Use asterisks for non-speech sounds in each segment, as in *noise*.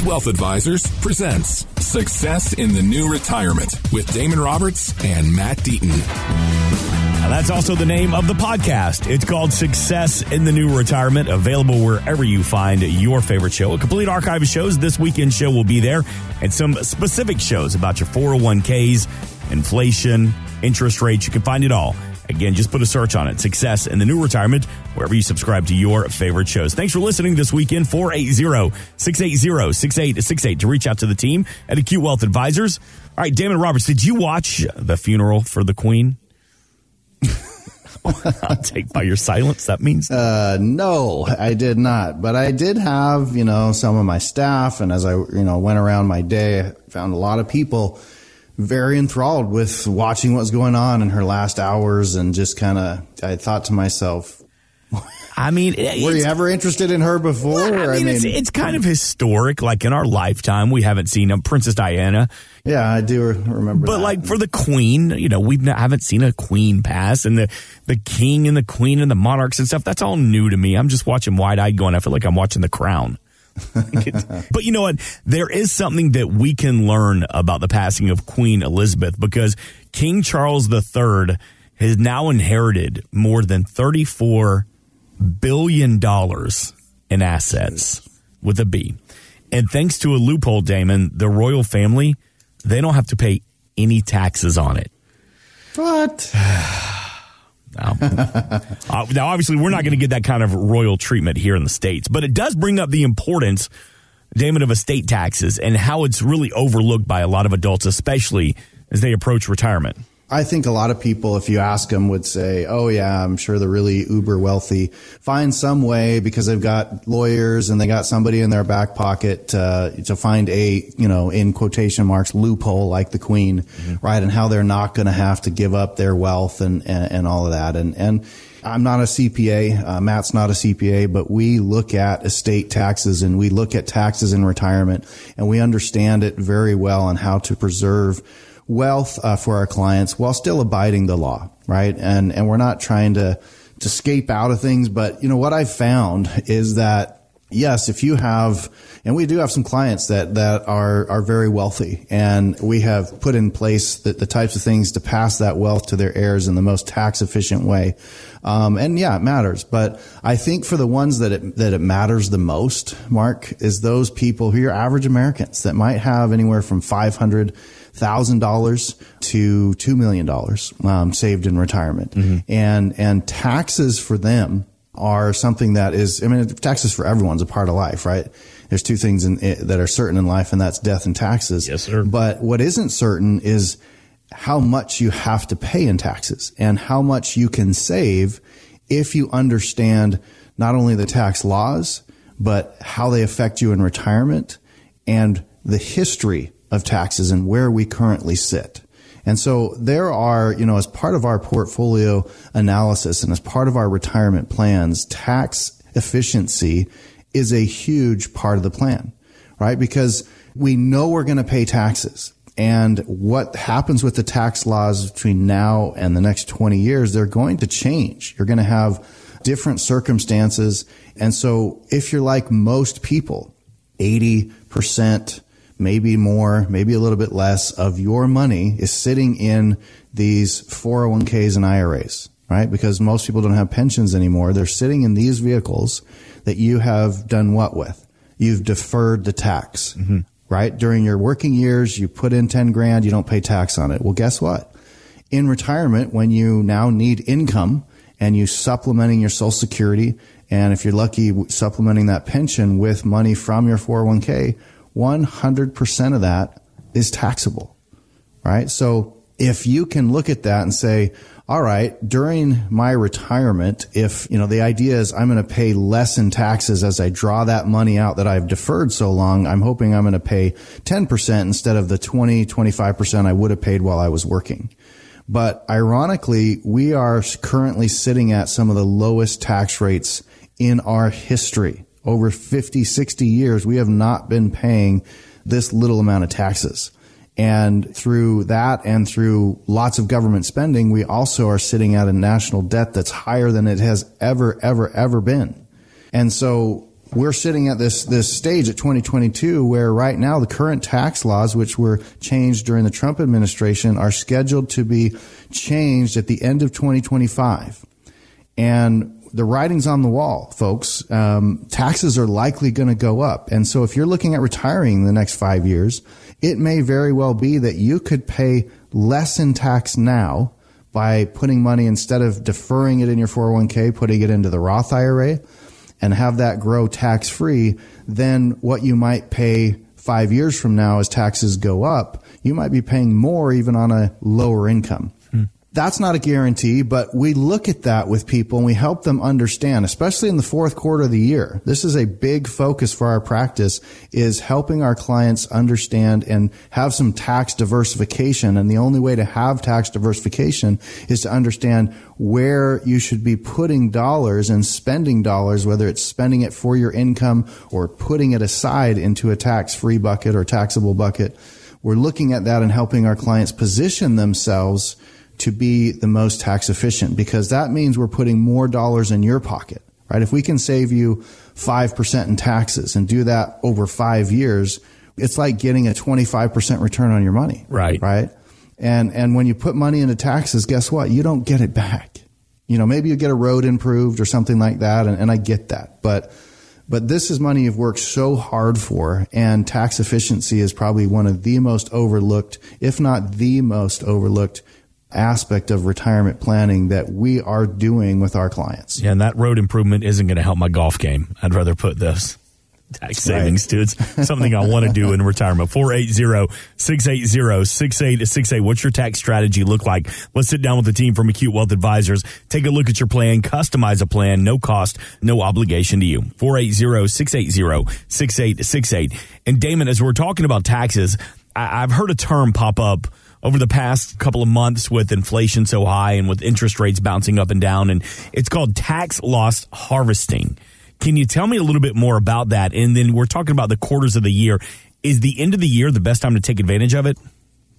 Elite Wealth Advisors presents Success in the New Retirement with Damon Roberts and Matt Deaton. That's also the name of the podcast. It's called Success in the New Retirement, available wherever you find your favorite show. A complete archive of shows. This weekend show will be there, and some specific shows about your 401ks, inflation, interest rates. You can find it all Again, just put a search on it. Success in the new retirement, wherever you subscribe to your favorite shows. Thanks for listening this weekend. 480-680-6868 to reach out to the team at Acute Wealth Advisors. All right, Damon Roberts, did you watch the funeral for the Queen? *laughs* I'll take by your silence. That means uh, no, I did not. But I did have, you know, some of my staff, and as I, you know, went around my day, I found a lot of people very enthralled with watching what's going on in her last hours and just kind of I thought to myself I mean, were you ever interested in her before? Well, I, mean, I mean, it's, it's, kind of historic. Like in our lifetime, we haven't seen a Princess Diana. Yeah, I do remember. But that. like for the Queen, you know, we haven't seen a Queen pass, and the the King and the Queen and the monarchs and stuff. That's all new to me. I'm just watching wide eyed, going. I feel like I'm watching The Crown. *laughs* but you know what? There is something that we can learn about the passing of Queen Elizabeth because King Charles III has now inherited more than $34 billion in assets with a B. And thanks to a loophole, Damon, the royal family, they don't have to pay any taxes on it. What? *sighs* *sighs* *sighs* Now, *laughs* uh, now, obviously, we're not going to get that kind of royal treatment here in the States, but it does bring up the importance, Damon, of estate taxes and how it's really overlooked by a lot of adults, especially as they approach retirement. I think a lot of people, if you ask them, would say, "Oh yeah, I'm sure they're really uber wealthy. Find some way because they've got lawyers and they got somebody in their back pocket uh, to find a, you know, in quotation marks, loophole like the Queen, mm-hmm. right? And how they're not going to have to give up their wealth and, and, and all of that. And and I'm not a CPA. Uh, Matt's not a CPA, but we look at estate taxes and we look at taxes in retirement, and we understand it very well on how to preserve wealth uh, for our clients while still abiding the law, right? And and we're not trying to to escape out of things, but you know what I've found is that yes, if you have, and we do have some clients that, that are, are very wealthy and we have put in place the, the types of things to pass that wealth to their heirs in the most tax efficient way. Um, and yeah, it matters, but I think for the ones that it, that it matters the most, Mark, is those people who are average Americans that might have anywhere from 500 thousand dollars to two million dollars um, saved in retirement, mm-hmm. and and taxes for them are something that is. I mean, taxes for everyone's a part of life, right? There's two things in, that are certain in life, and that's death and taxes. Yes, sir. But what isn't certain is how much you have to pay in taxes and how much you can save if you understand not only the tax laws, but how they affect you in retirement and the history of taxes and where we currently sit. And so there are, you know, as part of our portfolio analysis and as part of our retirement plans, tax efficiency is a huge part of the plan, right? Because we know we're going to pay taxes. And what happens with the tax laws between now and the next 20 years, they're going to change. You're going to have different circumstances. And so if you're like most people, 80%, maybe more, maybe a little bit less of your money is sitting in these 401ks and IRAs, right? Because most people don't have pensions anymore. They're sitting in these vehicles that you have done what with? You've deferred the tax, mm-hmm. right? During your working years, you put in 10 grand, you don't pay tax on it. Well, guess what? In retirement, when you now need income and you supplementing your social security, and if you're lucky, supplementing that pension with money from your 401k, 100% of that is taxable, right? So if you can look at that and say, all right, during my retirement, if, you know, the idea is I'm going to pay less in taxes as I draw that money out that I've deferred so long, I'm hoping I'm going to pay 10% instead of the 20, 25% I would have paid while I was working. But ironically, we are currently sitting at some of the lowest tax rates in our history over 50, 60 years, we have not been paying this little amount of taxes. And through that and through lots of government spending, we also are sitting at a national debt that's higher than it has ever, ever, ever been. And so we're sitting at this this stage at 2022 where right now the current tax laws which were changed during the Trump administration are scheduled to be changed at the end of 2025 and the writing's on the wall folks um, taxes are likely going to go up and so if you're looking at retiring in the next five years it may very well be that you could pay less in tax now by putting money instead of deferring it in your 401k putting it into the roth ira and have that grow tax free, then what you might pay five years from now as taxes go up, you might be paying more even on a lower income. That's not a guarantee, but we look at that with people and we help them understand, especially in the fourth quarter of the year. This is a big focus for our practice is helping our clients understand and have some tax diversification. And the only way to have tax diversification is to understand where you should be putting dollars and spending dollars, whether it's spending it for your income or putting it aside into a tax free bucket or taxable bucket. We're looking at that and helping our clients position themselves to be the most tax efficient because that means we're putting more dollars in your pocket, right? If we can save you 5% in taxes and do that over five years, it's like getting a 25% return on your money. Right. Right. And, and when you put money into taxes, guess what? You don't get it back. You know, maybe you get a road improved or something like that. And, and I get that. But, but this is money you've worked so hard for and tax efficiency is probably one of the most overlooked, if not the most overlooked aspect of retirement planning that we are doing with our clients. Yeah, and that road improvement isn't going to help my golf game. I'd rather put this tax savings right. to it's something I want to do in retirement. 480-680-6868. What's your tax strategy look like? Let's sit down with the team from Acute Wealth Advisors. Take a look at your plan, customize a plan, no cost, no obligation to you. 480-680-6868. And Damon, as we're talking about taxes, I- I've heard a term pop up over the past couple of months with inflation so high and with interest rates bouncing up and down. And it's called tax loss harvesting. Can you tell me a little bit more about that? And then we're talking about the quarters of the year. Is the end of the year the best time to take advantage of it?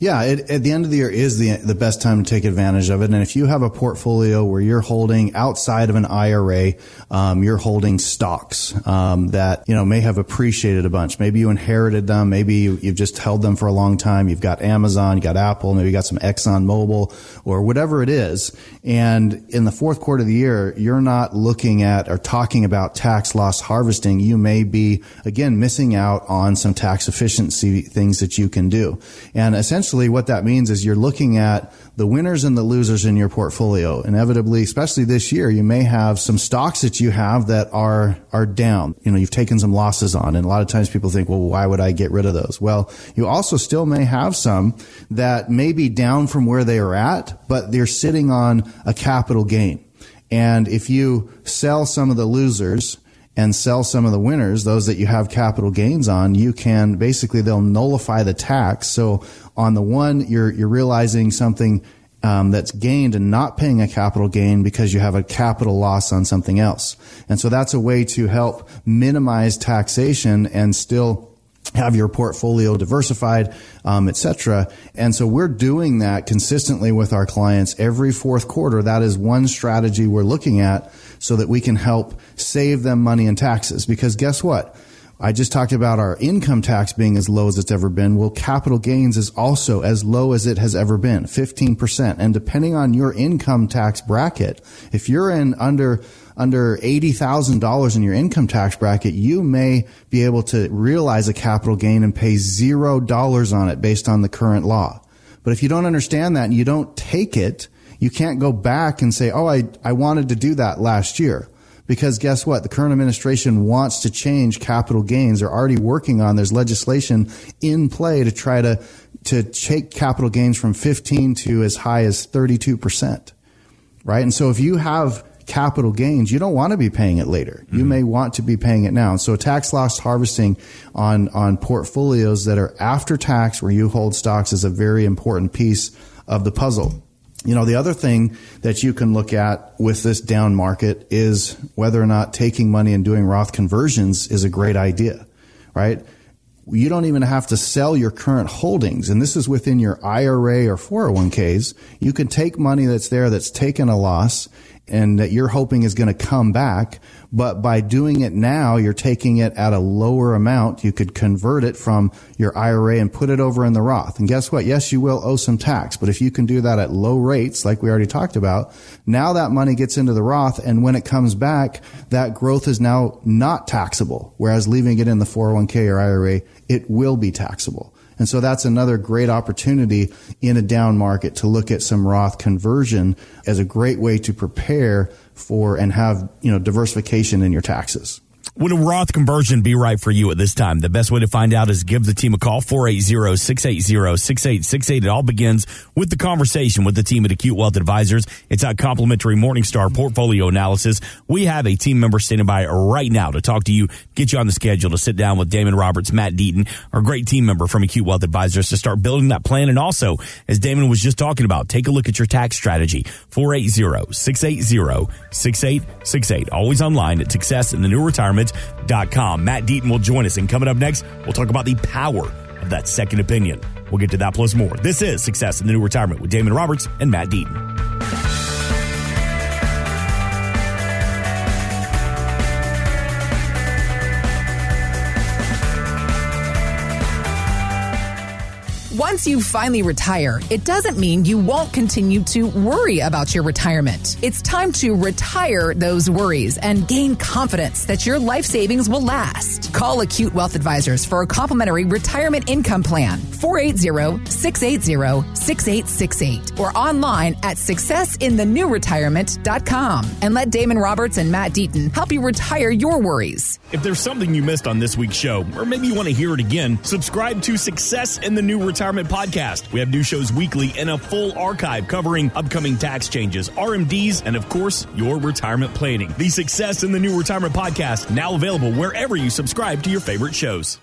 Yeah, it, at the end of the year is the the best time to take advantage of it. And if you have a portfolio where you're holding outside of an IRA, um, you're holding stocks um, that you know may have appreciated a bunch. Maybe you inherited them. Maybe you, have just held them for a long time. You've got Amazon, you got Apple, maybe you got some Exxon Mobil or whatever it is. And in the fourth quarter of the year, you're not looking at or talking about tax loss harvesting. You may be again missing out on some tax efficiency things that you can do. And essentially essentially what that means is you're looking at the winners and the losers in your portfolio. Inevitably, especially this year, you may have some stocks that you have that are, are down. You know, you've taken some losses on. And a lot of times people think, well, why would I get rid of those? Well, you also still may have some that may be down from where they are at, but they're sitting on a capital gain. And if you sell some of the losers, and sell some of the winners, those that you have capital gains on, you can basically they'll nullify the tax. So on the one, you're you're realizing something um, that's gained and not paying a capital gain because you have a capital loss on something else. And so that's a way to help minimize taxation and still have your portfolio diversified, um, etc. And so we're doing that consistently with our clients every fourth quarter. That is one strategy we're looking at so that we can help save them money in taxes. Because guess what? I just talked about our income tax being as low as it's ever been. Well, capital gains is also as low as it has ever been, 15%. And depending on your income tax bracket, if you're in under under $80,000 in your income tax bracket, you may be able to realize a capital gain and pay $0 on it based on the current law. But if you don't understand that and you don't take it, you can't go back and say, "Oh, I I wanted to do that last year." Because guess what? The current administration wants to change capital gains. They're already working on, there's legislation in play to try to, to take capital gains from 15 to as high as 32%. Right? And so if you have capital gains, you don't want to be paying it later. Mm-hmm. You may want to be paying it now. So tax loss harvesting on, on portfolios that are after tax where you hold stocks is a very important piece of the puzzle. You know, the other thing that you can look at with this down market is whether or not taking money and doing Roth conversions is a great idea, right? You don't even have to sell your current holdings. And this is within your IRA or 401ks. You can take money that's there that's taken a loss and that you're hoping is going to come back. But by doing it now, you're taking it at a lower amount. You could convert it from your IRA and put it over in the Roth. And guess what? Yes, you will owe some tax, but if you can do that at low rates, like we already talked about, now that money gets into the Roth. And when it comes back, that growth is now not taxable. Whereas leaving it in the 401k or IRA, it will be taxable. And so that's another great opportunity in a down market to look at some Roth conversion as a great way to prepare for and have, you know, diversification in your taxes. Would a Roth conversion be right for you at this time? The best way to find out is give the team a call, 480-680-6868. It all begins with the conversation with the team at Acute Wealth Advisors. It's our complimentary Morningstar portfolio analysis. We have a team member standing by right now to talk to you, get you on the schedule to sit down with Damon Roberts, Matt Deaton, our great team member from Acute Wealth Advisors to start building that plan. And also, as Damon was just talking about, take a look at your tax strategy, 480-680-6868. Always online at Success in the New Retirement Retirement.com. Matt Deaton will join us. And coming up next, we'll talk about the power of that second opinion. We'll get to that plus more. This is Success in the New Retirement with Damon Roberts and Matt Deaton. Once you finally retire, it doesn't mean you won't continue to worry about your retirement. It's time to retire those worries and gain confidence that your life savings will last. Call Acute Wealth Advisors for a complimentary retirement income plan. 480-680-6868 or online at successinthenewretirement.com and let Damon Roberts and Matt Deaton help you retire your worries. If there's something you missed on this week's show, or maybe you want to hear it again, subscribe to Success in the New Retirement Podcast. We have new shows weekly and a full archive covering upcoming tax changes, RMDs, and of course, your retirement planning. The Success in the New Retirement Podcast, now available wherever you subscribe to your favorite shows.